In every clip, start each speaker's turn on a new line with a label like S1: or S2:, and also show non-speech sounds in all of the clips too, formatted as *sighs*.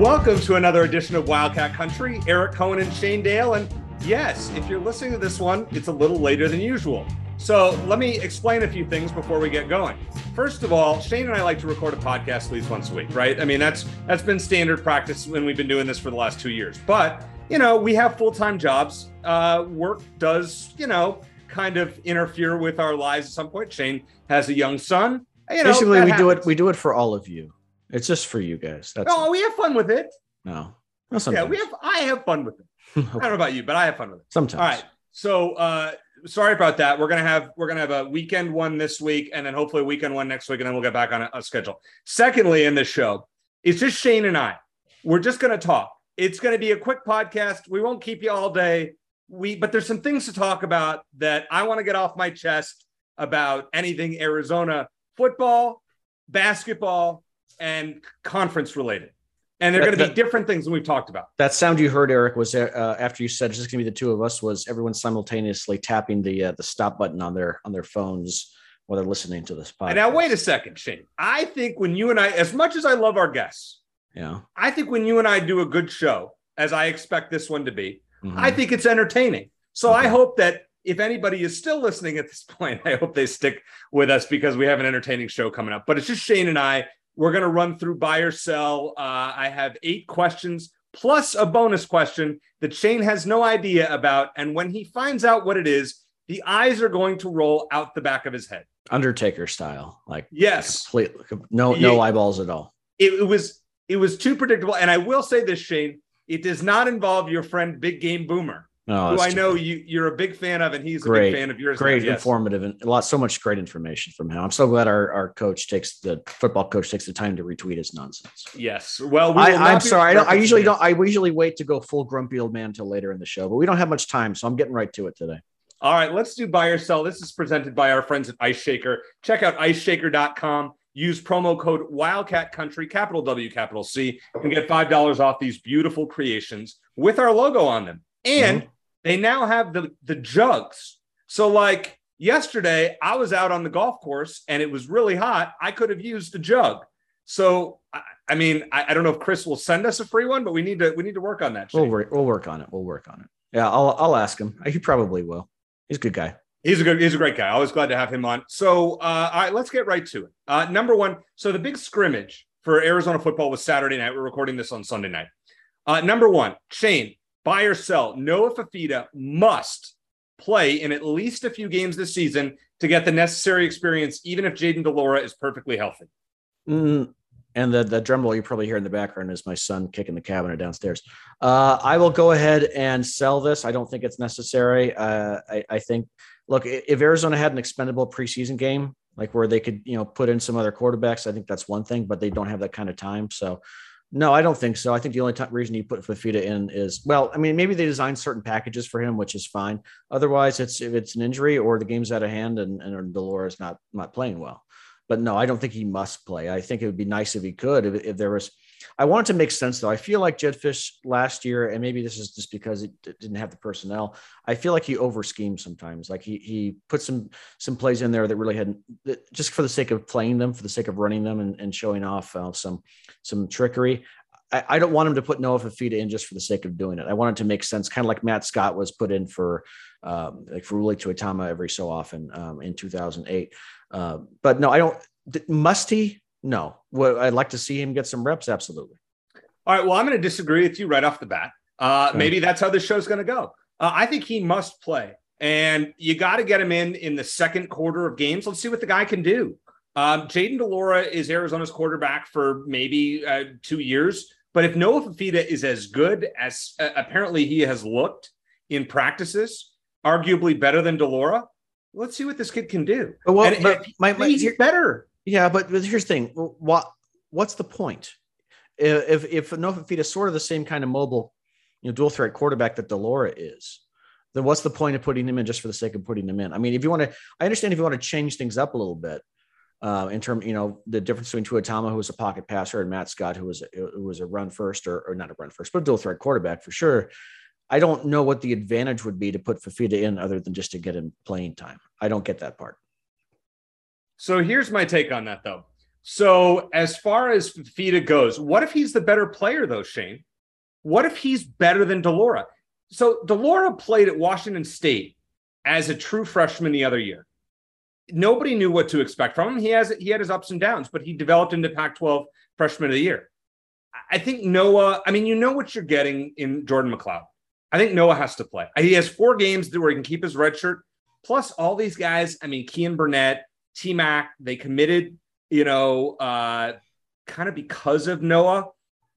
S1: Welcome to another edition of Wildcat Country. Eric Cohen and Shane Dale. And yes, if you're listening to this one, it's a little later than usual. So let me explain a few things before we get going. First of all, Shane and I like to record a podcast at least once a week, right? I mean, that's that's been standard practice when we've been doing this for the last two years. But you know, we have full-time jobs. Uh, work does, you know, kind of interfere with our lives at some point. Shane has a young son. You know,
S2: Basically, we do it. We do it for all of you. It's just for you guys. That's
S1: Oh, we have fun with it.
S2: no. no
S1: Yeah, we have. I have fun with it. *laughs* I don't know about you, but I have fun with it.
S2: sometimes.
S1: All right. So uh sorry about that. We're gonna have we're gonna have a weekend one this week and then hopefully a weekend one next week, and then we'll get back on a, a schedule. Secondly, in this show, it's just Shane and I. We're just gonna talk. It's gonna be a quick podcast. We won't keep you all day. We but there's some things to talk about that I want to get off my chest about anything Arizona football, basketball, and conference related. And they're going to be different things than we've talked about.
S2: That sound you heard, Eric, was uh, after you said it's just going to be the two of us. Was everyone simultaneously tapping the uh, the stop button on their on their phones while they're listening to this podcast?
S1: And now, wait a second, Shane. I think when you and I, as much as I love our guests,
S2: Yeah.
S1: I think when you and I do a good show, as I expect this one to be,
S2: Mhm.
S1: I think it's entertaining. So I hope that if anybody is still listening at this *laughs* point, I hope they stick with us because we have an entertaining show coming up. But it's just Shane and I. We're going to run through buy or sell. Uh, I have eight questions plus a bonus question that Shane has no idea about. And when he finds out what it is, the eyes are going to roll out the back of his head.
S2: Undertaker style, like
S1: Yes.
S2: complete, no no
S1: Yeah.
S2: eyeballs at all.
S1: it, it was it was too predictable. And I will say this, Shane, it does not involve your friend Big Game Boomer,
S2: No,
S1: who I know you you're a big fan of, and he's a big fan of yours.
S2: great,
S1: yes.
S2: informative, and a lot so much great information from him. I'm so glad our, our coach takes the football coach takes the time to retweet his nonsense.
S1: Yes. Well, we
S2: I, I'm sorry. I, don't, I usually don't. I usually wait to go full grumpy old man until later in the show, but we don't have much time, so I'm getting right to it today.
S1: All right, let's do buy or sell. This is presented by our friends at Ice Shaker. Check out iceshaker.com. Use promo code Wildcat Country, capital W, capital C, and get five dollars off these beautiful creations with our logo on them. And mm-hmm. They now have the the jugs. So, like yesterday, I was out on the golf course and it was really hot. I could have used a jug. So, I, I mean, I, I don't know if Chris will send us a free one, but we need to we need to work on that.
S2: We'll work. We'll work on it. We'll work on it. Yeah, I'll I'll ask him. He probably will. He's a good guy.
S1: He's a good, he's a great guy. Always glad to have him on. So, uh, all right, let's get right to it. Uh, number one, so the big scrimmage for Arizona football was Saturday night. We're recording this on Sunday night. Uh, number one, Shane, buy or sell. Noah Fifita must play in at least a few games this season to get the necessary experience, even if Jayden de Laura is perfectly healthy.
S2: Mm, and the the drum roll you probably hear in the background is my son kicking the cabinet downstairs. Uh, I will go ahead and sell this. I don't think it's necessary. Uh, I, I think, look, if Arizona had an expendable preseason game, like where they could, you know, put in some other quarterbacks, I think that's one thing. But they don't have that kind of time, so. No, I don't think so. I think the only time, reason you put Fifita in is well, I mean, maybe they designed certain packages for him, which is fine. Otherwise, it's if it's an injury or the game's out of hand and and de Laura's not not playing well but no, I don't think he must play. I think it would be nice if he could. If, if there was, I want it to make sense though. I feel like Jedd Fisch last year, and maybe this is just because it didn't have the personnel. I feel like he over schemes sometimes. Like he he put some some plays in there that really hadn't that just for the sake of playing them, for the sake of running them and, and showing off uh, some some trickery. I, I don't want him to put Noah Fifita in just for the sake of doing it. I want it to make sense, kind of like Matt Scott was put in for um, like for Willie Tuitama every so often um, in 2008. Uh, but no, I don't. Must he? No. Well, I'd like to see him get some reps. Absolutely.
S1: All right. Well, I'm going to disagree with you right off the bat. Uh,
S2: Okay.
S1: Maybe that's how this show's going to go. Uh, I think he must play, and you got to get him in in the second quarter of games. Let's see what the guy can do. Um, Jayden de Laura is Arizona's quarterback for maybe uh, two years, but if Noah Fifita is as good as uh, apparently he has looked in practices, arguably better than Delora, let's see what this kid can do.
S2: Well,
S1: And
S2: but
S1: if
S2: my, my
S1: he's better.
S2: Yeah, but, here's the thing. What what's the point? If if Noah Fifita is sort of the same kind of mobile, you know, dual threat quarterback that de Laura is, then what's the point of putting him in just for the sake of putting him in? I mean, if you want to, I understand if you want to change things up a little bit. Uh, in terms, you know, the difference between Tuitama, who was a pocket passer, and Matt Scott, who was a, who was a run first or, or not a run first, but a dual threat quarterback for sure. I don't know what the advantage would be to put Fifita in other than just to get him playing time. I don't get that part.
S1: So here's my take on that, though. So as far as Fifita goes, what if he's the better player, though, Shane? What if he's better than de Laura? So de Laura played at Washington State as a true freshman the other year. Nobody knew what to expect from him. He has he had his ups and downs, but he developed into Pac-12 freshman of the year. I think Noah. I mean, you know what you're getting in Jordan McCloud. I think Noah has to play. He has four games where he can keep his red shirt. Plus, all these guys. I mean, Keyan Burnett, T Mac. They committed. You know, uh, kind of because of Noah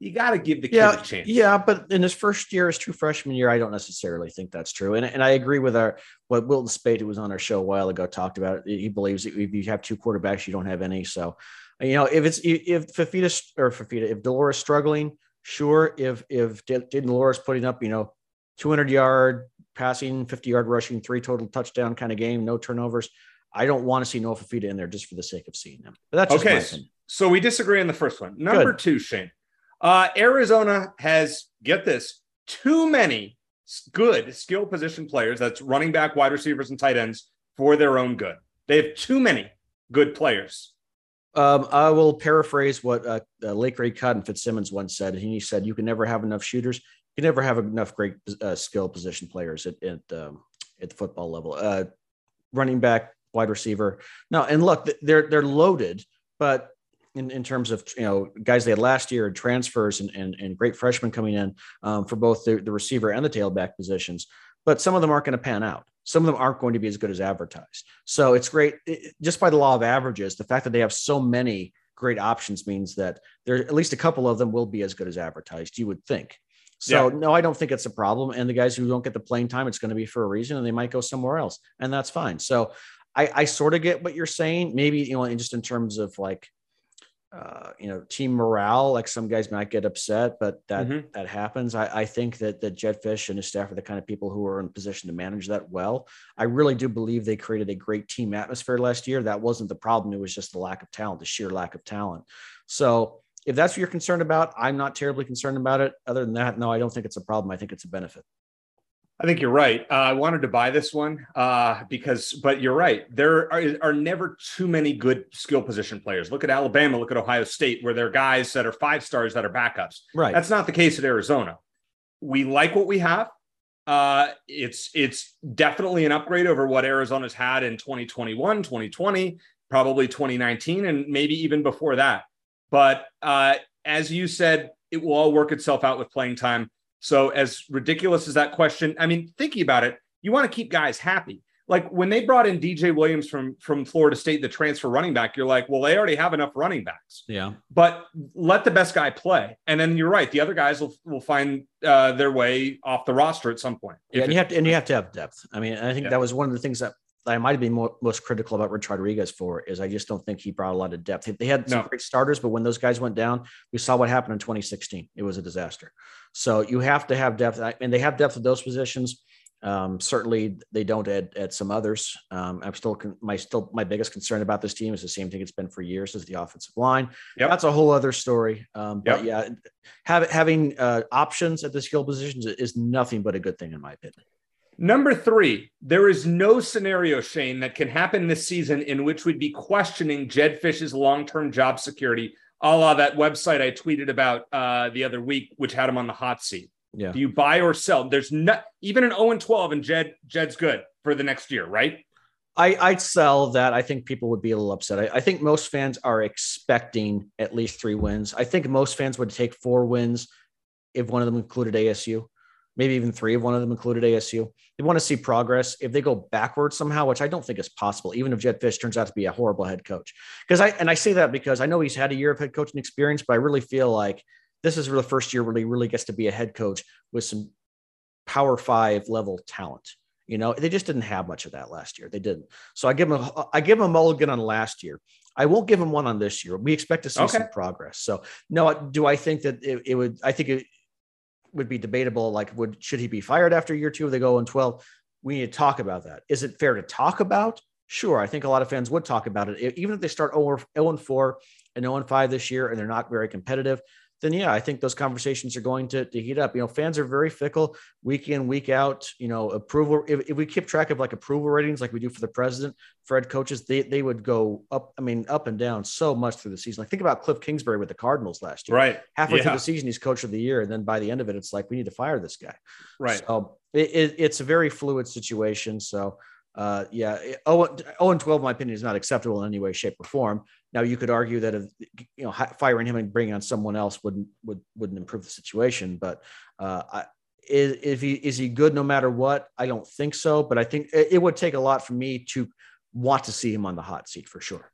S1: you got to give the kid
S2: yeah,
S1: a chance.
S2: Yeah, but in his first year, his true freshman year, I don't necessarily think that's true. And, and I agree with our what Wilton Speight, who was on our show a while ago, talked about. He believes that if you have two quarterbacks, you don't have any. So, you know, if it's if Fifita or Fifita, if de Laura's struggling, sure. If if de Laura's putting up, you know, 200 yard passing, 50 yard rushing, three total touchdown kind of game, no turnovers. I don't want to see Noah Fifita in there just for the sake of seeing him. But that's
S1: okay. So we disagree on the first one. Number Good. two, Shane. Uh, Arizona has, get this, too many good skill position players that's running back, wide receivers, and tight ends for their own good. They have too many good players.
S2: Um, I will paraphrase what uh, uh, Lake Ray Cotton Fitzsimmons once said. He said, "You can never have enough shooters. You can never have enough great uh, skill position players at at, um, at the football level. Uh, running back, wide receiver. No, and look, they're they're loaded, but in, in terms of you know guys they had last year and transfers and, and, and great freshmen coming in um, for both the, the receiver and the tailback positions but some of them aren't going to pan out some of them aren't going to be as good as advertised so it's great it, just by the law of averages the fact that they have so many great options means that there at least a couple of them will be as good as advertised you would think so yeah. no i don't think it's a problem and the guys who don't get the playing time it's going to be for a reason and they might go somewhere else and that's fine so I, I sort of get what you're saying. Maybe you know, just in terms of like uh, you know, team morale. Like some guys might get upset, but that mm-hmm. that happens. I, I think that that Jedd Fisch and his staff are the kind of people who are in position to manage that well. I really do believe they created a great team atmosphere last year. That wasn't the problem. It was just the lack of talent, the sheer lack of talent. So if that's what you're concerned about, I'm not terribly concerned about it. Other than that, no, I don't think it's a problem. I think it's a benefit.
S1: I think you're right. Uh, I wanted to buy this one uh, because, but you're right. There are, are, never too many good skill position players. Look at Alabama, look at Ohio State, where there are guys that are five stars that are backups.
S2: Right.
S1: That's not the case at Arizona. We like what we have. Uh, it's it's definitely an upgrade over what Arizona's had in 2021, 2020, probably 2019, and maybe even before that. But uh, as you said, it will all work itself out with playing time. So, as ridiculous as that question, I mean, thinking about it, you want to keep guys happy. Like when they brought in DJ Williams from from Florida State, the transfer running back, you're like, well, they already have enough running backs.
S2: Yeah.
S1: But let the best guy play, and then you're right. The other guys will will find uh, their way off the roster at some point.
S2: Yeah, and you have to and you have to have depth. I mean, I think yeah. that was one of the things that I might have been more, most critical about Rich Rodriguez for is I just don't think he brought a lot of depth. They had some no. great starters, but when those guys went down, we saw what happened in 2016. It was a disaster. So you have to have depth, and they have depth at those positions. Um, certainly, they don't at, at some others. Um, I'm still my still my biggest concern about this team is the same thing it's been for years is the offensive line. Yep. That's a whole other story. Um, but yep. yeah, have, having uh, options at the skill positions is nothing but a good thing in my opinion.
S1: Number three, there is no scenario, Shane, that can happen this season in which we'd be questioning Jedd Fisch's long term job security, a la that website I tweeted about uh, the other week, which had him on the hot seat.
S2: Yeah.
S1: Do you buy or sell? There's not even an 0 and 12, and Jedd Jedd's good for the next year, right?
S2: I, I'd sell that. I think people would be a little upset. I, I think most fans are expecting at least three wins. I think most fans would take four wins if one of them included ASU maybe even three of one of them included ASU. They want to see progress. If they go backwards somehow, which I don't think is possible, even if Jedd Fisch turns out to be a horrible head coach. Because I and I say that because I know he's had a year of head coaching experience, but I really feel like this is the first year where he really gets to be a head coach with some power five level talent. You know, they just didn't have much of that last year. They didn't. So I give them a, I give them a mulligan on last year. I won't give him one on this year. We expect to see
S1: Okay.
S2: some progress. So no, do I think that it, it would? I think it would be debatable. Like, would should he be fired after year two they go in twelve? We need to talk about that. Is it fair to talk about? Sure, I think a lot of fans would talk about it. Even if they start 0 and 4 and 0 and 5 this year and they're not very competitive, then yeah, I think those conversations are going to, to heat up. You know, fans are very fickle week in, week out. You know, approval. If, if we keep track of like approval ratings like we do for the president, Fred coaches, they, they would go up, I mean, up and down so much through the season. Like think about Cliff Kingsbury with the Cardinals last year.
S1: Right.
S2: Halfway through the season, he's coach of the year. And then by the end of it, it's like, we need to fire this guy.
S1: Right.
S2: So it, it, it's a very fluid situation. So uh, yeah, it- oh, oh, and 12, in my opinion, is not acceptable in any way, shape, or form. Now you could argue that if you know firing him and bringing on someone else wouldn't would wouldn't improve the situation. But uh, I, is, if he is he good no matter what? I don't think so. But I think it, it would take a lot for me to want to see him on the hot seat for sure.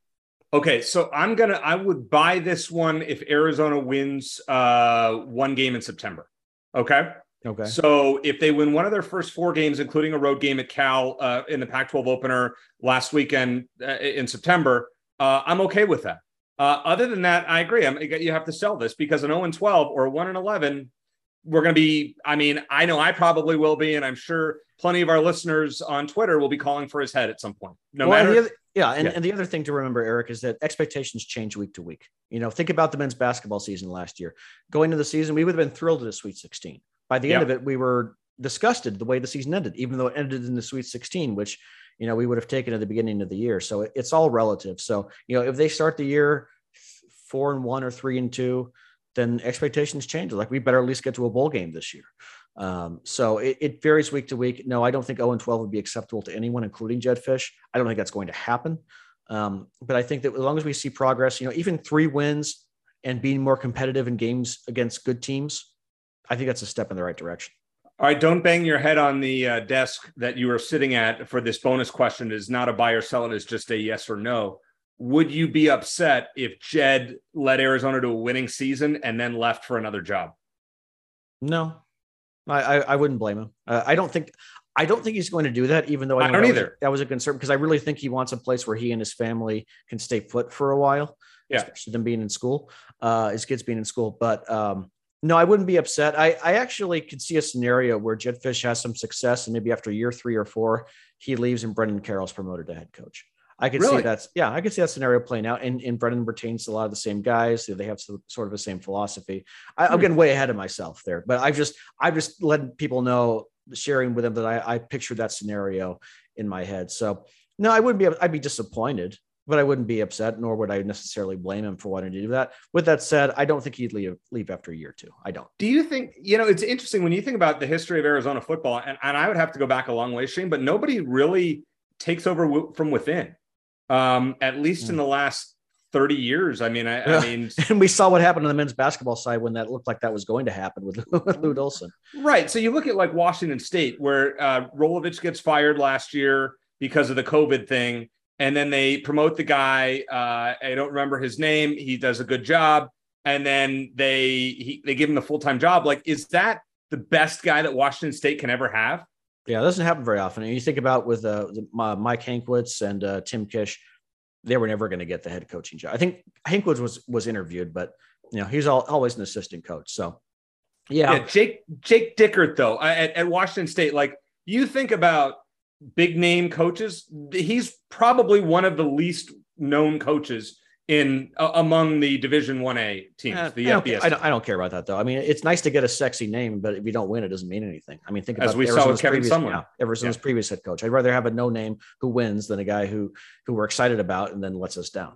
S1: Okay, so I'm gonna I would buy this one if Arizona wins uh one game in September. Okay.
S2: Okay.
S1: So if they win one of their first four games, including a road game at Cal uh, in the Pac-12 opener last weekend uh, in September, uh, I'm okay with that. Uh, other than that, I agree. I'm, you have to sell this because an 0 and 12 or 1 and 11, we're going to be. I mean, I know I probably will be, and I'm sure plenty of our listeners on Twitter will be calling for his head at some point. No
S2: Well,
S1: matter.
S2: the other, yeah, and,
S1: Yeah.
S2: and the other thing to remember, Eric, is that expectations change week to week. You know, think about the men's basketball season last year. Going into the season, we would have been thrilled at a Sweet 16. By the end
S1: Yeah.
S2: of it, we were disgusted the way the season ended, even though it ended in the Sweet 16, which you know we would have taken at the beginning of the year. So it- it's all relative. So you know, if they start the year four and one or three and two, then expectations change. Like we better at least get to a bowl game this year. Um, so it, it varies week to week. No, I don't think 0 and 12 would be acceptable to anyone, including Jedd Fisch. I don't think that's going to happen. Um, but I think that as long as we see progress, you know, even three wins and being more competitive in games against good teams, I think that's a step in the right direction.
S1: All right, don't bang your head on the uh, desk that you are sitting at for this bonus question. It is not a buy or sell, it is just a yes or no. Would you be upset if Jed led Arizona to a winning season and then left for another job?
S2: No, I, I, I wouldn't blame him. Uh, I don't think I don't think he's going to do that, even though
S1: I
S2: know
S1: don't
S2: that was a-
S1: either.
S2: that was a concern because I really think he wants a place where he and his family can stay put for a while.
S1: Yeah.
S2: especially them being in school, uh, his kids being in school. But um, no, I wouldn't be upset. I, I actually could see a scenario where Jedd Fisch has some success, and maybe after year three or four, he leaves and Brennan Carroll's promoted to head coach. I could
S1: Really?
S2: see that's yeah, I could see that scenario playing out. And, and Brendan retains a lot of the same guys. They have so- sort of the same philosophy. I, I'm
S1: Hmm.
S2: getting way ahead of myself there, but I've just I've just letting people know, sharing with them that I, I pictured that scenario in my head. So no, I wouldn't be. I'd be disappointed, but I wouldn't be upset, nor would I necessarily blame him for wanting to do that. With that said, I don't think he'd leave leave after a year or two. I don't.
S1: Do you think, you know, it's interesting when you think about the history of Arizona football, and, and I would have to go back a long way, Shane, but nobody really takes over w- from within, um, at least in the last 30 years. I mean, I, I mean, *laughs*
S2: And we saw what happened on the men's basketball side when that looked like that was going to happen with, *laughs* with Lute Olson.
S1: Right. So you look at like Washington State, where uh, Rolovich gets fired last year because of the COVID thing, and then they promote the guy. Uh, I don't remember his name. He does a good job, and then they he, they give him the full time job. Like, is that the best guy that Washington State can ever have?
S2: Yeah, it doesn't happen very often. And you think about with uh, the- my, Mike Hankwitz and uh, Tim Kish, they were never going to get the head coaching job. I think Hankwitz was was interviewed, but you know he's all, always an assistant coach. So yeah,
S1: Yeah, Jake Jake Dickert though uh, at, at Washington State, like you think about big name coaches, he's probably one of the least known coaches in uh, among the Division One A teams.
S2: Uh,
S1: the
S2: I, don't,
S1: FBS.
S2: I, don't, I don't care about that though. I mean, it's nice to get a sexy name, but if you don't win, it doesn't mean anything. I mean, think about As
S1: we saw with Kevin
S2: previous,
S1: Sumlin.
S2: yeah, Arizona's previous head coach. I'd rather have a no name who wins than a guy who who we're excited about and then lets us down.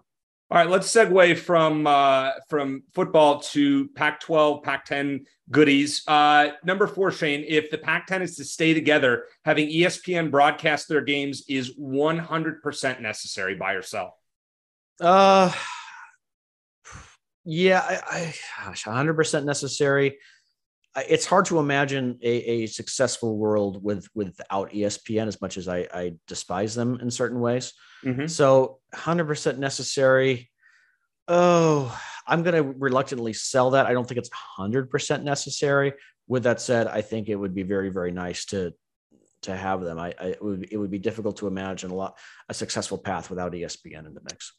S1: All right, let's segue from uh, from football to Pac-12, Pac-10 goodies. Uh, number four, Shane. If the Pac-10 is to stay together, having ESPN broadcast their games is 100% necessary. Buy or sell.
S2: Uh, *sighs* yeah, I, I gosh, 100% necessary. It's hard to imagine a, a successful world with without ESPN as much as I, I despise them in certain ways.
S1: Mhm.
S2: So 100% necessary. Oh, I'm going to reluctantly sell that. I don't think it's 100% necessary. With that said, I think it would be very, very nice to to have them. I, I it would it would be difficult to imagine a lot a successful path without ESPN in the mix.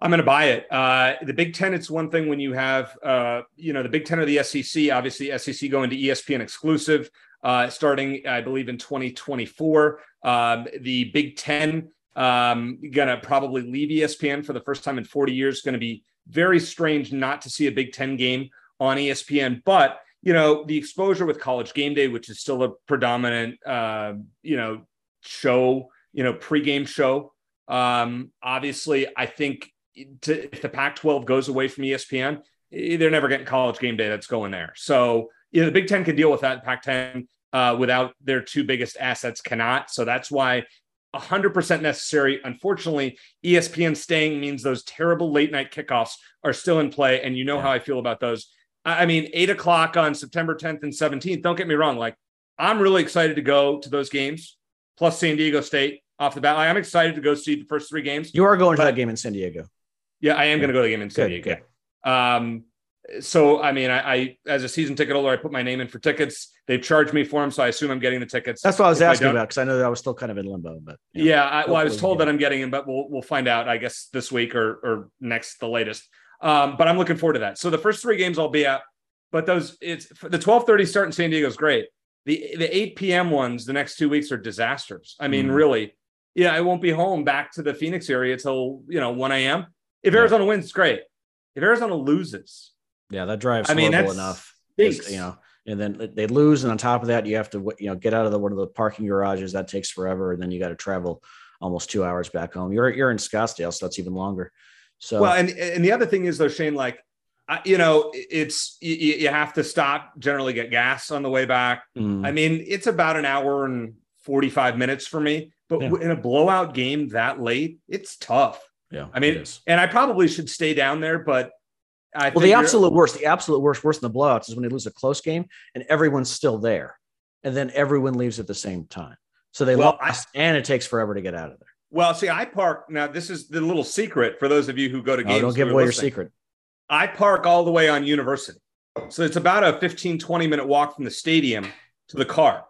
S1: I'm going to buy it. Uh, the Big Ten, it's one thing when you have, uh, you know, the Big Ten or the SEC, obviously SEC going to ESPN exclusive uh, starting, I believe, in 2024. Um, the Big Ten um, going to probably leave ESPN for the first time in 40 years. Going to be very strange not to see a Big Ten game on ESPN. But, you know, the exposure with College Game Day, which is still a predominant, uh, you know, show, you know, pregame show. Um, obviously, I think to, if the Pac 12 goes away from ESPN, eh, they're never getting college game day that's going there. So, you know, the Big Ten can deal with that. Pac 10 uh, without their two biggest assets cannot. So that's why 100% necessary. Unfortunately, ESPN staying means those terrible late night kickoffs are still in play. And you know yeah. how I feel about those. I mean, eight o'clock on September 10th and 17th. Don't get me wrong. Like, I'm really excited to go to those games, plus San Diego State off the bat. I'm excited to go see the first three games.
S2: You are going to that game in San Diego.
S1: Yeah, I am yeah. going to go to the game in San Diego. Um, so I mean, I, I, as a season ticket holder, I put my name in for tickets. They've charged me for them, so I assume I'm getting the tickets.
S2: That's what I was if asking I about because I know that I was still kind of in limbo. But
S1: yeah, yeah I, well, I was told that I'm getting them, but we'll we'll find out. I guess this week or or next, the latest. Um, but I'm looking forward to that. So the first three games I'll be at, but those it's the 12:30 start in San Diego is great. The the 8 p.m. ones the next two weeks are disasters. I mean, mm. really, yeah, I won't be home back to the Phoenix area till you know 1 a.m. If yeah. Arizona wins, great. If Arizona loses,
S2: yeah, that drives I mean, horrible enough. You know, and then they lose, and on top of that, you have to you know get out of the one of the parking garages. That takes forever, and then you got to travel almost two hours back home. You're you're in Scottsdale, so that's even longer. So
S1: well, and and the other thing is though, Shane, like you know, it's you, you, have to stop, generally get gas on the way back. Mm. I mean, it's about an hour and 45 minutes for me, but yeah. in a blowout game that late, it's tough.
S2: Yeah.
S1: I mean, and I probably should stay down there, but
S2: I well, the absolute worst, the absolute worst, worse than the blowouts is when they lose a close game and everyone's still there, and then everyone leaves at the same time. So they well, lost, I, and it takes forever to get out of there.
S1: Well, see, I park now. This is the little secret for those of you who go to oh, games.
S2: don't give away your secret.
S1: I park all the way on University, so it's about a 15, 20 minute walk from the stadium to the car.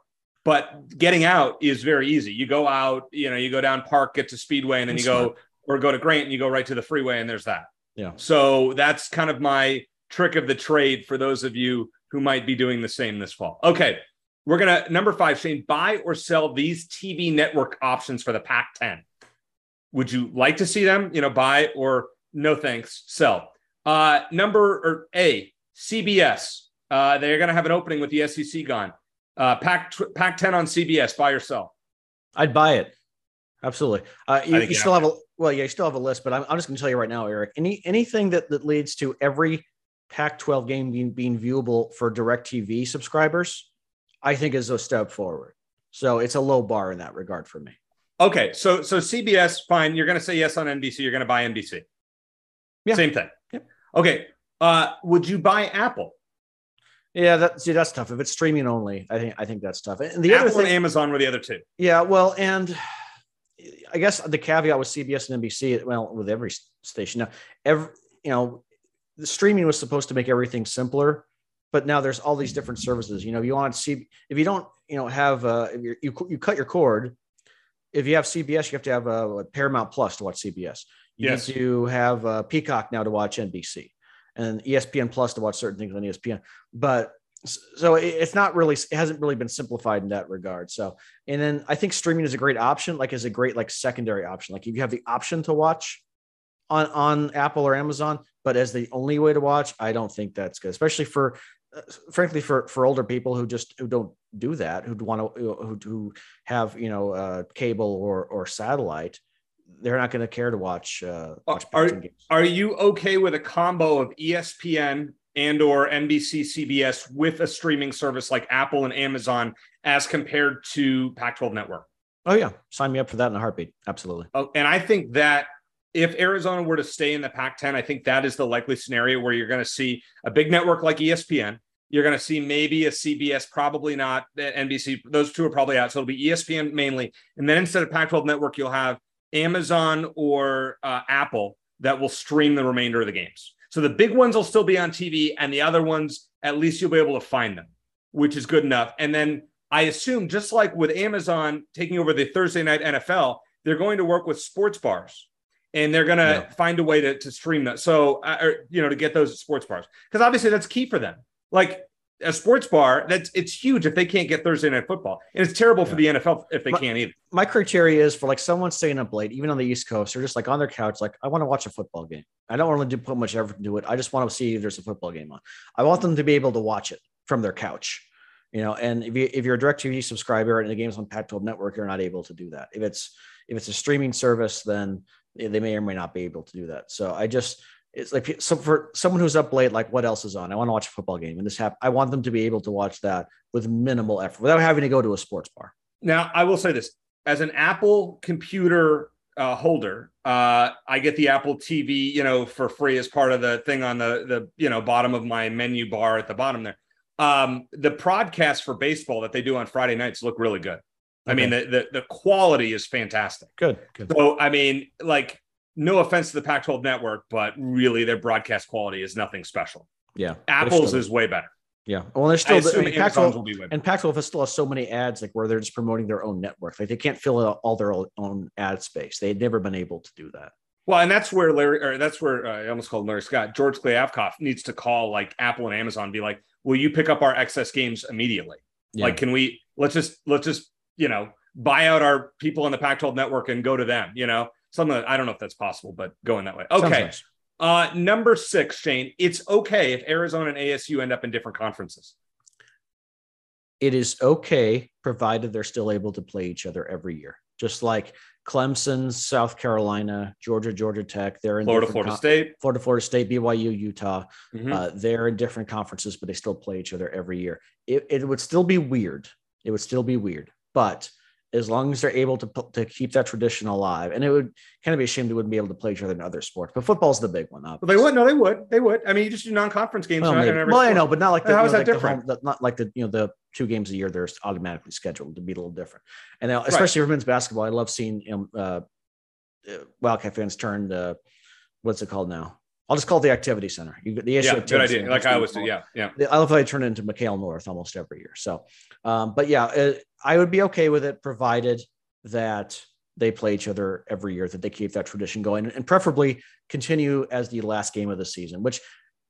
S1: But getting out is very easy. You go out, you know, you go down Park, get to Speedway, and then That's you go. Or go to Grant, and you go right to the freeway, and there's that.
S2: Yeah.
S1: So that's kind of my trick of the trade for those of you who might be doing the same this fall. Okay. We're going to, number five, Shane, buy or sell these TV network options for the Pac 10. Would you like to see them, you know, buy or no thanks, sell? Uh, number or A, CBS. Uh, they're going to have an opening with the SEC gone. Uh, Pac, Pac 10 on CBS, buy or sell?
S2: I'd buy it. Absolutely. Uh, you, you still have a well, yeah, you still have a list, but I'm, I'm just going to tell you right now, Eric. Any anything that that leads to every Pac-12 game being being viewable for DirecTV subscribers, I think is a step forward. So it's a low bar in that regard for me.
S1: Okay, so so CBS, fine. You're going to say yes on NBC. You're going to buy NBC. Yeah. Same thing.
S2: Yep.
S1: Okay. Uh, would you buy Apple?
S2: Yeah, that see that's tough. If it's streaming only, I think I think that's tough. And the
S1: Apple
S2: other thing,
S1: and Amazon were the other two.
S2: Yeah, well, and I guess the caveat with CBS and NBC, well, with every station now, every you know, the streaming was supposed to make everything simpler, but now there's all these different services. You know, you want to see, if you don't, you know, have uh, if you you cut your cord, if you have CBS, you have to have a uh, Paramount Plus to watch CBS. You yes. need to have uh, Peacock now to watch NBC, and ESPN Plus to watch certain things on ESPN. But so it's not really it hasn't really been simplified in that regard. So and then i think streaming is a great option like is a great like secondary option. Like if you have the option to watch on on apple or amazon but as the only way to watch i don't think that's good especially for uh, frankly for for older people who just who don't do that who want to who, who have you know uh, cable or or satellite they're not going to care to watch uh watch
S1: are, are you okay with a combo of espn and or NBC CBS with a streaming service like Apple and Amazon as compared to Pac-12 network.
S2: Oh yeah, sign me up for that in a heartbeat. Absolutely.
S1: Oh, and I think that if Arizona were to stay in the Pac-10, I think that is the likely scenario where you're going to see a big network like ESPN. You're going to see maybe a CBS, probably not NBC. Those two are probably out. So it'll be ESPN mainly. And then instead of Pac 12 network, you'll have Amazon or uh, Apple that will stream the remainder of the games. So the big ones will still be on TV, and the other ones, at least you'll be able to find them, which is good enough. And then I assume, just like with Amazon taking over the Thursday night NFL, they're going to work with sports bars. and they're going to
S2: Yeah.
S1: find a way to, to stream that. So, uh, or, you know, to get those sports bars because obviously that's key for them. Like a sports bar, that's it's huge if they can't get Thursday night football, and it's terrible for the NFL if they
S2: But-
S1: can't either.
S2: my criteria is for like someone staying up late, even on the East Coast, they're just like on their couch, like I want to watch a football game. I don't want to do put much effort into it. I just want to see if there's a football game on. I want them to be able to watch it from their couch. You know, and if you if you're a DirecTV subscriber and the game's on Pac-12 Network, you're not able to do that. If it's if it's a streaming service, then they may or may not be able to do that. So I just it's like so for someone who's up late, like what else is on? I want to watch a football game, and this hap- I want them to be able to watch that with minimal effort without having to go to a sports bar.
S1: Now, I will say this as an Apple computer uh, holder, uh, I get the Apple TV, you know, for free as part of the thing on the the you know bottom of my menu bar at the bottom there. Um, the broadcasts for baseball that they do on Friday nights look really good. I mean, the, the the quality is fantastic.
S2: Good, good.
S1: So, I mean, like, no offense to the Pac-12 network, but really, their broadcast quality is nothing special.
S2: Yeah,
S1: Apple's
S2: still-
S1: is way better.
S2: Yeah. Well, there's
S1: I
S2: still
S1: assume
S2: I mean, Pac-12
S1: will be way better.
S2: and Pac-12 has still has so many ads like where they're just promoting their own network. Like they can't fill out all their own ad space. They'd never been able to do that.
S1: Well, and that's where Larry, or that's where uh, I almost called Larry Scott. George Kliavkoff needs to call like Apple and Amazon, and be like, "Will you pick up our excess games immediately? Like, can we? Let's just let's just you know buy out our people on the Pac-12 network and go to them. You know, something. I don't know if that's possible, but going that way. Okay.
S2: nice.
S1: Uh, number six, Shane. It's okay if Arizona and ASU end up in different conferences.
S2: It is okay provided they're still able to play each other every year. Just like Clemson, South Carolina, Georgia, Georgia Tech, they're in
S1: Florida, Florida
S2: con-
S1: State.
S2: Florida, Florida State, BYU, Utah.
S1: Mhm.
S2: Uh, they're in different conferences, but they still play each other every year. It, it would still be weird. It would still be weird, but as long as they're able to to keep that tradition alive, and it would kind of be a shame they wouldn't be able to play each other in other sports. But football's the big one.
S1: Well,
S2: Obviously.
S1: they would. No, they would. They would. I mean, you just do non-conference games.
S2: Well,
S1: in- in
S2: maybe. well I know, but not like the,
S1: How
S2: you
S1: is
S2: know,
S1: that
S2: like the
S1: different?
S2: home, the, not like the you know the two games a year they're automatically scheduled to be a little different. And now, especially for men's basketball, I love seeing um, uh, uh, Wildcat fans turn to what's it called now? I'll just call it the activity center. You the issue
S1: Yeah, good idea. Like I always do. Yeah, yeah.
S2: I love how they turn into McKale North almost every year. So, um, but yeah, uh, I would be okay with it provided that they play each other every year, that they keep that tradition going, and preferably continue as the last game of the season, which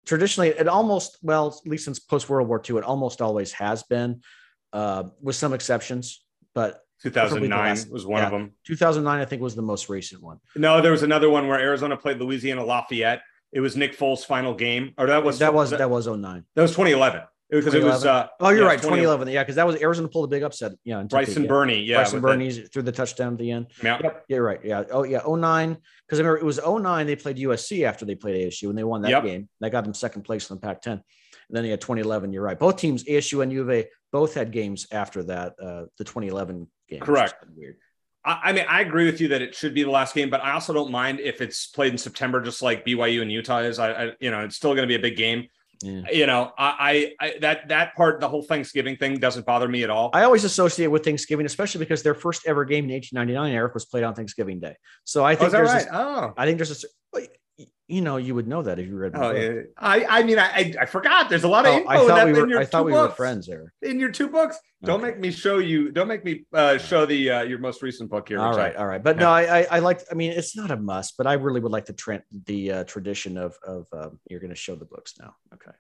S2: traditionally it almost, well, at least since post World War II, it almost always has been, uh, with some exceptions. But
S1: 2009
S2: last-
S1: was one of them.
S2: 2009, I think, was the most recent one.
S1: No, there was another one where Arizona played Louisiana Lafayette. It was Nick Foles' final game, or that was
S2: that was
S1: that,
S2: that was 09.
S1: that was 2011. It was because it was. Uh,
S2: Oh, you're
S1: yeah,
S2: right, 2011. Yeah, because that was Arizona pulled a big upset. Yeah,
S1: Bryson
S2: Topeka.
S1: Burney. Yeah,
S2: Bryson
S1: the-
S2: Burney threw the touchdown at the end.
S1: Yeah.
S2: Yeah, you're right. Yeah. Oh, yeah. 09. Because I remember it was 09. They played USC after they played ASU and they won that
S1: Yep.
S2: game. That got them second place in the Pac 10. And then you had 2011. You're right. Both teams, ASU and U of A, both had games after that, uh, the 2011 game.
S1: Correct.
S2: Weird.
S1: I, I mean, I agree with you that it should be the last game, but I also don't mind if it's played in September, just like BYU and Utah is. I, I you know, it's still going to be a big game.
S2: Yeah.
S1: You know, I, I, I that that part, the whole Thanksgiving thing, doesn't bother me at all.
S2: I always associate with Thanksgiving, especially because their first ever game in 1899, Eric, was played on Thanksgiving Day. So I
S1: oh,
S2: think
S1: that
S2: there's
S1: right?
S2: this,
S1: Oh.
S2: I think there's a, you know, you would know that if you read my
S1: Oh,
S2: book.
S1: yeah. I, I mean, I, I, forgot. There's a lot of
S2: Oh,
S1: info
S2: I
S1: in,
S2: thought
S1: that,
S2: we
S1: in your
S2: I thought
S1: two
S2: we were
S1: books.
S2: friends, Eric.
S1: in your two books. Don't
S2: Okay.
S1: make me show you. Don't make me uh, show the uh, your most recent book here.
S2: All
S1: right, I,
S2: all right. but no, I, I, I like. I mean, it's not a must, but I really would like the trend, the uh, tradition of of um, you're going to show the books now. Okay,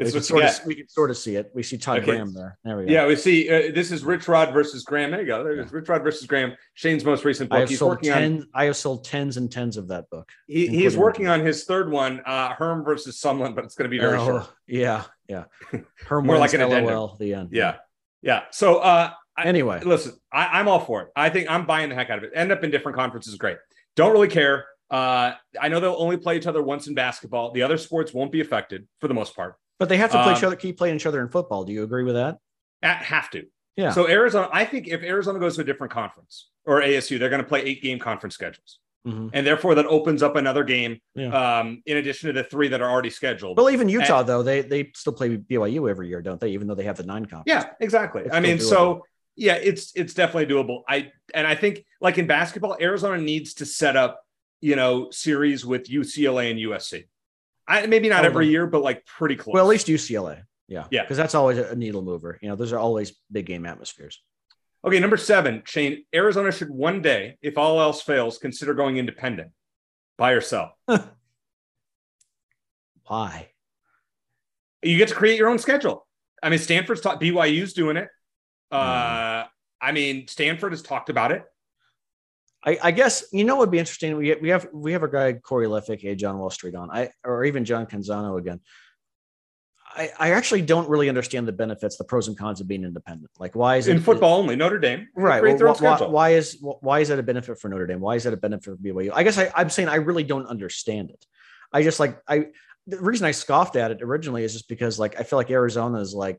S1: It's
S2: we, can sort of, we can sort of see it. We see Todd
S1: Okay.
S2: Graham there. There we go.
S1: Yeah, we see. Uh, this is Rich Rod versus Graham. There you go. There it is. Rich Rod versus Graham. Shane's most recent book.
S2: I have
S1: He's
S2: sold
S1: working on.
S2: I have sold tens and tens of that book.
S1: He, he is
S2: including
S1: working on his third one, uh, Herm versus someone, but it's going to be very
S2: Oh,
S1: short.
S2: Yeah, yeah. *laughs* Herm
S1: More like an addendum.
S2: LOL, The end.
S1: Yeah, yeah. So, uh, I,
S2: Anyway,
S1: listen, I, I'm all for it. I think I'm buying the heck out of it. End up in different conferences, great. Don't really care. Uh, I know they'll only play each other once in basketball. The other sports won't be affected for the most part.
S2: But they have to play each
S1: um,
S2: other, keep playing each other in football. Do you agree with that?
S1: At have to.
S2: Yeah.
S1: So Arizona, I think if Arizona goes to a different conference or ASU, they're going to play eight game conference schedules.
S2: Mhm.
S1: And therefore that opens up another game
S2: Yeah.
S1: um, in addition to the three that are already scheduled.
S2: Well, even Utah though, they they still play BYU every year, don't they? Even though they have the nine conference.
S1: yeah, exactly.
S2: It's
S1: I mean,
S2: still
S1: so yeah, it's it's definitely doable. I and I think like in basketball, Arizona needs to set up, you know, series with UCLA and USC. I maybe not every year, but like pretty close.
S2: Well, at least UCLA. Yeah.
S1: Yeah.
S2: Because that's always a needle mover. You know, those are always big game atmospheres.
S1: Okay, number seven, Shane. Arizona should one day, if all else fails, consider going independent. Buy yourself. *laughs*
S2: Why?
S1: You get to create your own schedule. I mean, Stanford's taught BYU's doing it. Uh,
S2: Mm.
S1: I mean, Stanford has talked about it.
S2: I, I guess you know what would be interesting. We we have we have a guy Corey Leffick, a John Wall Street on, I or even John Canzano again. I, I actually don't really understand the benefits, the pros and cons of being independent. Like, why is it
S1: in football only. Notre Dame,
S2: Right. Well,
S1: their own
S2: wh- why, why is why is that a benefit for Notre Dame? Why is that a benefit for BYU? I guess I, I'm saying I really don't understand it. I just like I the reason I scoffed at it originally is just because like I feel like Arizona is like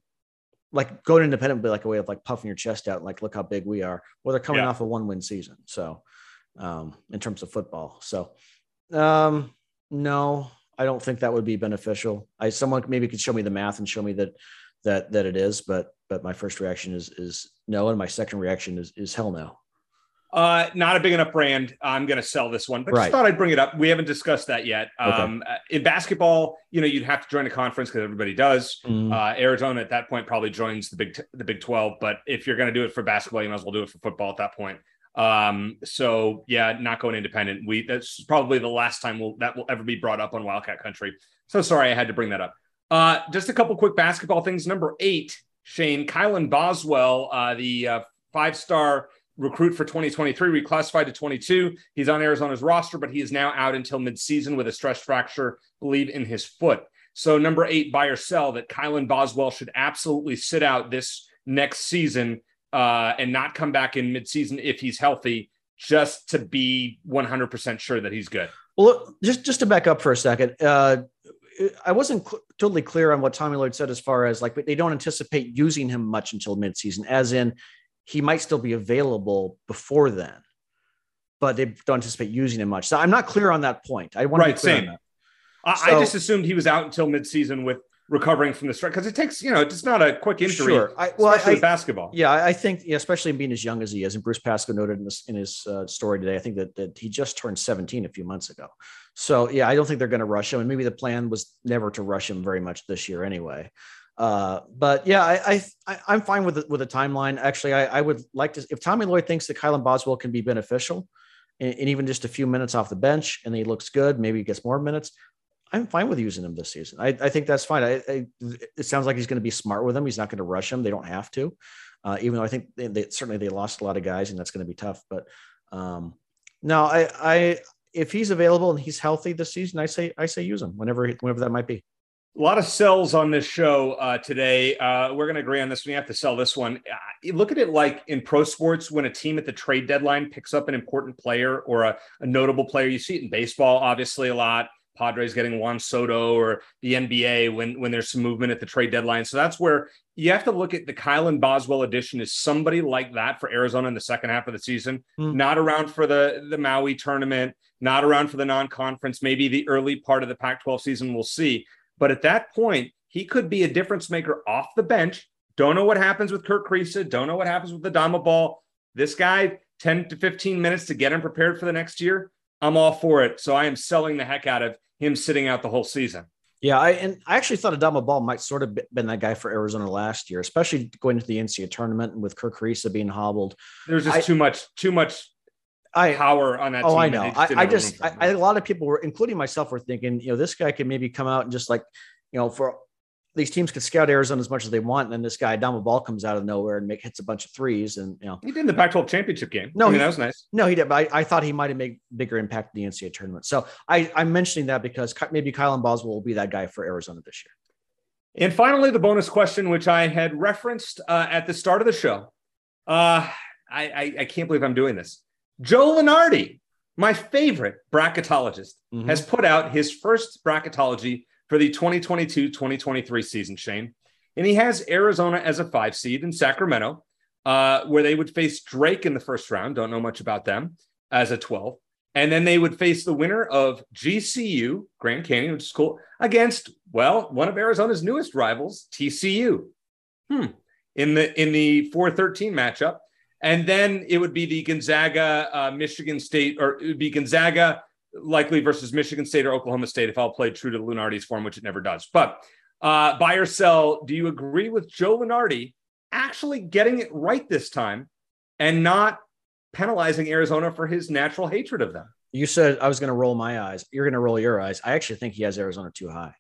S2: like going independent would be like a way of like puffing your chest out and like look how big we are. Well, they're coming
S1: Yeah.
S2: off a one win season, so um, in terms of football, so um, no, I don't think that would be beneficial. I someone maybe could show me the math and show me that that that it is, but but my first reaction is is no, and my second reaction is is hell no.
S1: Uh, not a big enough brand. I'm going to sell this one, but
S2: Right.
S1: just thought I'd bring it up. We haven't discussed that yet.
S2: Okay.
S1: Um, uh, in basketball, you know, you'd have to join a conference because everybody does.
S2: Mm,
S1: Uh, Arizona at that point probably joins the big the Big Twelve, but if you're going to do it for basketball, you might as well do it for football at that point. Um, so yeah, not going independent. We that's probably the last time we'll, that will ever be brought up on Wildcat Country. So sorry, I had to bring that up. Uh, just a couple quick basketball things. Number eight, Shane Kylan Boswell, uh, the uh, five star recruit for 2023, reclassified to 22. He's on Arizona's roster, but he is now out until midseason with a stress fracture, believe in his foot. So number eight, buy or sell that Kylan Boswell should absolutely sit out this next season uh, and not come back in midseason if he's healthy, just to be 100% sure that he's good.
S2: Well, look, just just to back up for a second, uh, I wasn't cl- totally clear on what Tommy Lloyd said as far as like they don't anticipate using him much until midseason, as in he might still be available before then, but they don't anticipate using him much. So I'm not clear on that point. I want
S1: Right,
S2: to be clear
S1: same.
S2: on that.
S1: I, I just assumed he was out until midseason with recovering from the strike because it takes, you know, it's not a quick injury,
S2: Sure. I, well,
S1: especially
S2: I,
S1: with basketball.
S2: Yeah, I I think, yeah, especially being as young as he is, and Bruce Pascoe noted in, this, in his uh, story today, I think that, that he just turned 17 a few months ago. So, yeah, I don't think they're going to rush him. And maybe the plan was never to rush him very much this year anyway. Uh, but yeah, I, I, I'm fine with the, with the timeline. Actually, I, I would like to, if Tommy Lloyd thinks that Kylan Boswell can be beneficial and, and even just a few minutes off the bench and he looks good, maybe he gets more minutes. I'm fine with using him this season. I, I think that's fine. I, I, it sounds like he's going to be smart with him. He's not going to rush him. They don't have to uh, even though I think they, they certainly they lost a lot of guys and that's going to be tough. But um, I, I if he's available and he's healthy this season, I say I say use him whenever whenever that might be.
S1: A lot of sells on this show uh, today. Uh, we're going to agree on this We have to sell this one. Uh, look at it like in pro sports when a team at the trade deadline picks up an important player or a, a notable player. You see it in baseball, obviously, a lot. Padres getting Juan Soto or the NBA when when there's some movement at the trade deadline. So that's where you have to look at the Kylan Boswell addition is somebody like that for Arizona in the second half of the season.
S2: Hmm.
S1: Not around for the the Maui tournament, not around for the non-conference, maybe the early part of the Pac-12 season. We'll see. But at that point, he could be a difference maker off the bench. Don't know what happens with Kerr Kriisa. Don't know what happens with the Dama ball. This guy, 10 to 15 minutes to get him prepared for the next year. I'm all for it. So I am selling the heck out of him sitting out the whole season.
S2: Yeah, I and I actually thought Adama Bal might sort of been that guy for Arizona last year, especially going into the NCAA tournament and with Kerr Kriisa being hobbled.
S1: There's just
S2: I-
S1: too much, too much
S2: I
S1: power on that
S2: oh,
S1: team.
S2: I know. I, I just,
S1: for
S2: I,
S1: him.
S2: I, a lot of people were, including myself, were thinking, you know, this guy could maybe come out and just like, you know, for these teams could scout Arizona as much as they want, and then this guy Adama Bal comes out of nowhere and make hits a bunch of threes, and you know,
S1: he did in the Pac-12 championship game.
S2: No,
S1: I mean,
S2: he-
S1: that was nice.
S2: no, he did, but I, I thought he might have made bigger impact in the NCAA tournament. So I, I'm mentioning that because maybe Kylan Boswell will be that guy for Arizona this year.
S1: And finally, the bonus question, which I had referenced uh, at the start of the show. Uh, I, I, I can't believe I'm doing this. Joe Lunardi, my favorite bracketologist,
S2: Mhm.
S1: has put out his first bracketology for the 2022 2023 season, Shane. And he has Arizona as a five seed in Sacramento, uh, where they would face Drake in the first round. Don't know much about them as a 12. And then they would face the winner of GCU, Grand Canyon, which is cool, against, well, one of Arizona's newest rivals, TCU. Hmm. In the in the 413 matchup. And then it would be the Gonzaga, uh, Michigan State, or it would be Gonzaga likely versus Michigan State or Oklahoma State if all played true to Lunardi's form, which it never does. But uh, buy or sell, do you agree with Joe Lunardi actually getting it right this time and not penalizing Arizona for his natural hatred of them?
S2: You said I was going to roll my eyes. You're going to roll your eyes. I actually think he has Arizona too high.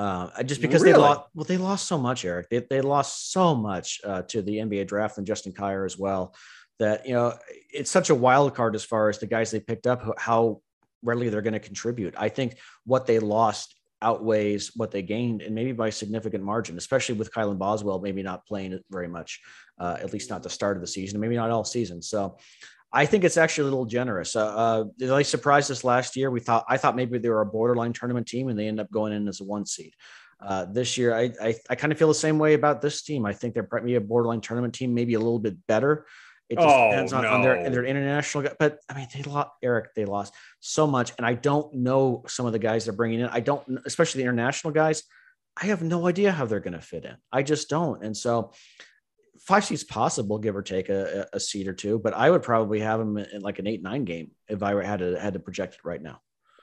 S2: Uh, just because
S1: Really?
S2: they lost, well, they lost so much, Eric. They, they lost so much uh, to the NBA draft and Justin Kier as well. That you know, it's such a wild card as far as the guys they picked up, how readily they're going to contribute. I think what they lost outweighs what they gained, and maybe by a significant margin, especially with Kylan Boswell maybe not playing very much, uh, at least not the start of the season, maybe not all season. So. I think it's actually a little generous. Uh, uh, they surprised us last year. We thought I thought maybe they were a borderline tournament team, and they end up going in as a one seed. Uh, this year, I I, I kind of feel the same way about this team. I think they're probably a borderline tournament team, maybe a little bit better. It just
S1: Oh,
S2: depends on, on their their international. guy- But I mean, they lost Eric. They lost so much, and I don't know some of the guys they're bringing in. I don't, especially the international guys. I have no idea how they're going to fit in. I just don't. And so, five seeds possible, give or take a, a seed or two. But I would probably have them in like an eight nine game if I had to had to project it right now.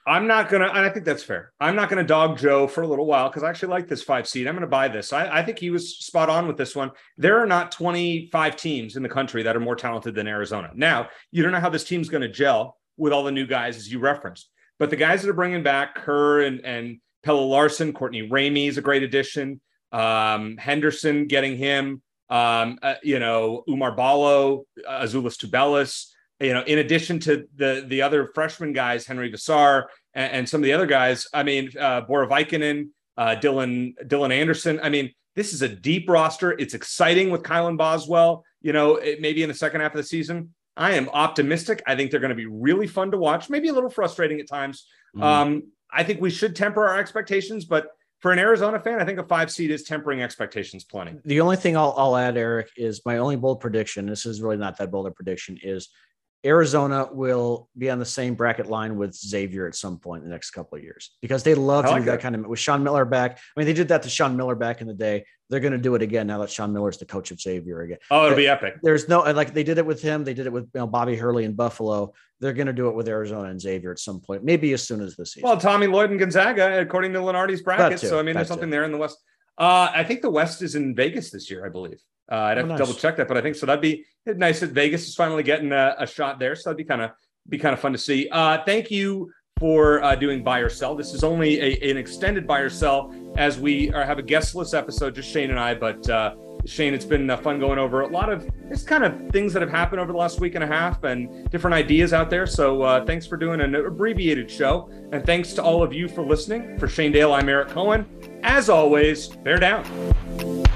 S1: I'm not gonna, and I think that's fair. I'm not gonna dog Joe for a little while because I actually like this five seed. I'm gonna buy this. I, I think he was spot on with this one. There are not 25 teams in the country that are more talented than Arizona. Now, you don't know how this team's gonna gel with all the new guys as you referenced, but the guys that are bringing back Kerr and and Pelle Larsson, Courtney Ramey is a great addition. Um, Henderson getting him. Um, uh, you know, Oumar Ballo, uh, Azuolas Tubelis you know, in addition to the the other freshman guys, Henri Veesaar and, and some of the other guys, I mean, uh, Bora Vikinen, uh, Dylan Dylan Anderson. I mean, this is a deep roster. It's exciting with Kylan Boswell. You know, it, maybe in the second half of the season, I am optimistic. I think they're going to be really fun to watch. Maybe a little frustrating at times.
S2: Mhm.
S1: Um, I think we should temper our expectations, but for an Arizona fan, I think a five seed is tempering expectations plenty.
S2: the only thing I'll, I'll add, Eric, is my only bold prediction. This is really not that bold a prediction. Is Arizona will be on the same bracket line with Xavier at some point in the next couple of years because they love to
S1: like
S2: do that
S1: that.
S2: kind of with Sean Miller back. I mean, they did that to Sean Miller back in the day. They're going to do it again now that Sean Miller is the coach of Xavier again.
S1: Oh, it'll be epic.
S2: There's no like they did it with him. They did it with you know, Bobby Hurley in Buffalo. They're going to do it with Arizona and Xavier at some point, maybe as soon as this season.
S1: Well, Tommy Lloyd and Gonzaga, according to Lunardi's bracket. So I mean, there's
S2: that
S1: something
S2: too.
S1: there in the West. Uh, I think the West is in Vegas this year, I believe. Uh, I'd have
S2: Oh,
S1: to double check that, but I think so. That'd be nice that Vegas is finally getting a, a shot there. So that'd be kind of be kind of fun to see. Uh, thank you for uh, doing buy or sell. This is only a, an extended buy or sell as we are, have a guestless episode, just Shane and I. But uh, Shane, it's been uh, fun going over a lot of just kind of things that have happened over the last week and a half and different ideas out there. So uh, thanks for doing an abbreviated show. And thanks to all of you for listening. For Shane Dale, I'm Eric Cohen. As always, bear down.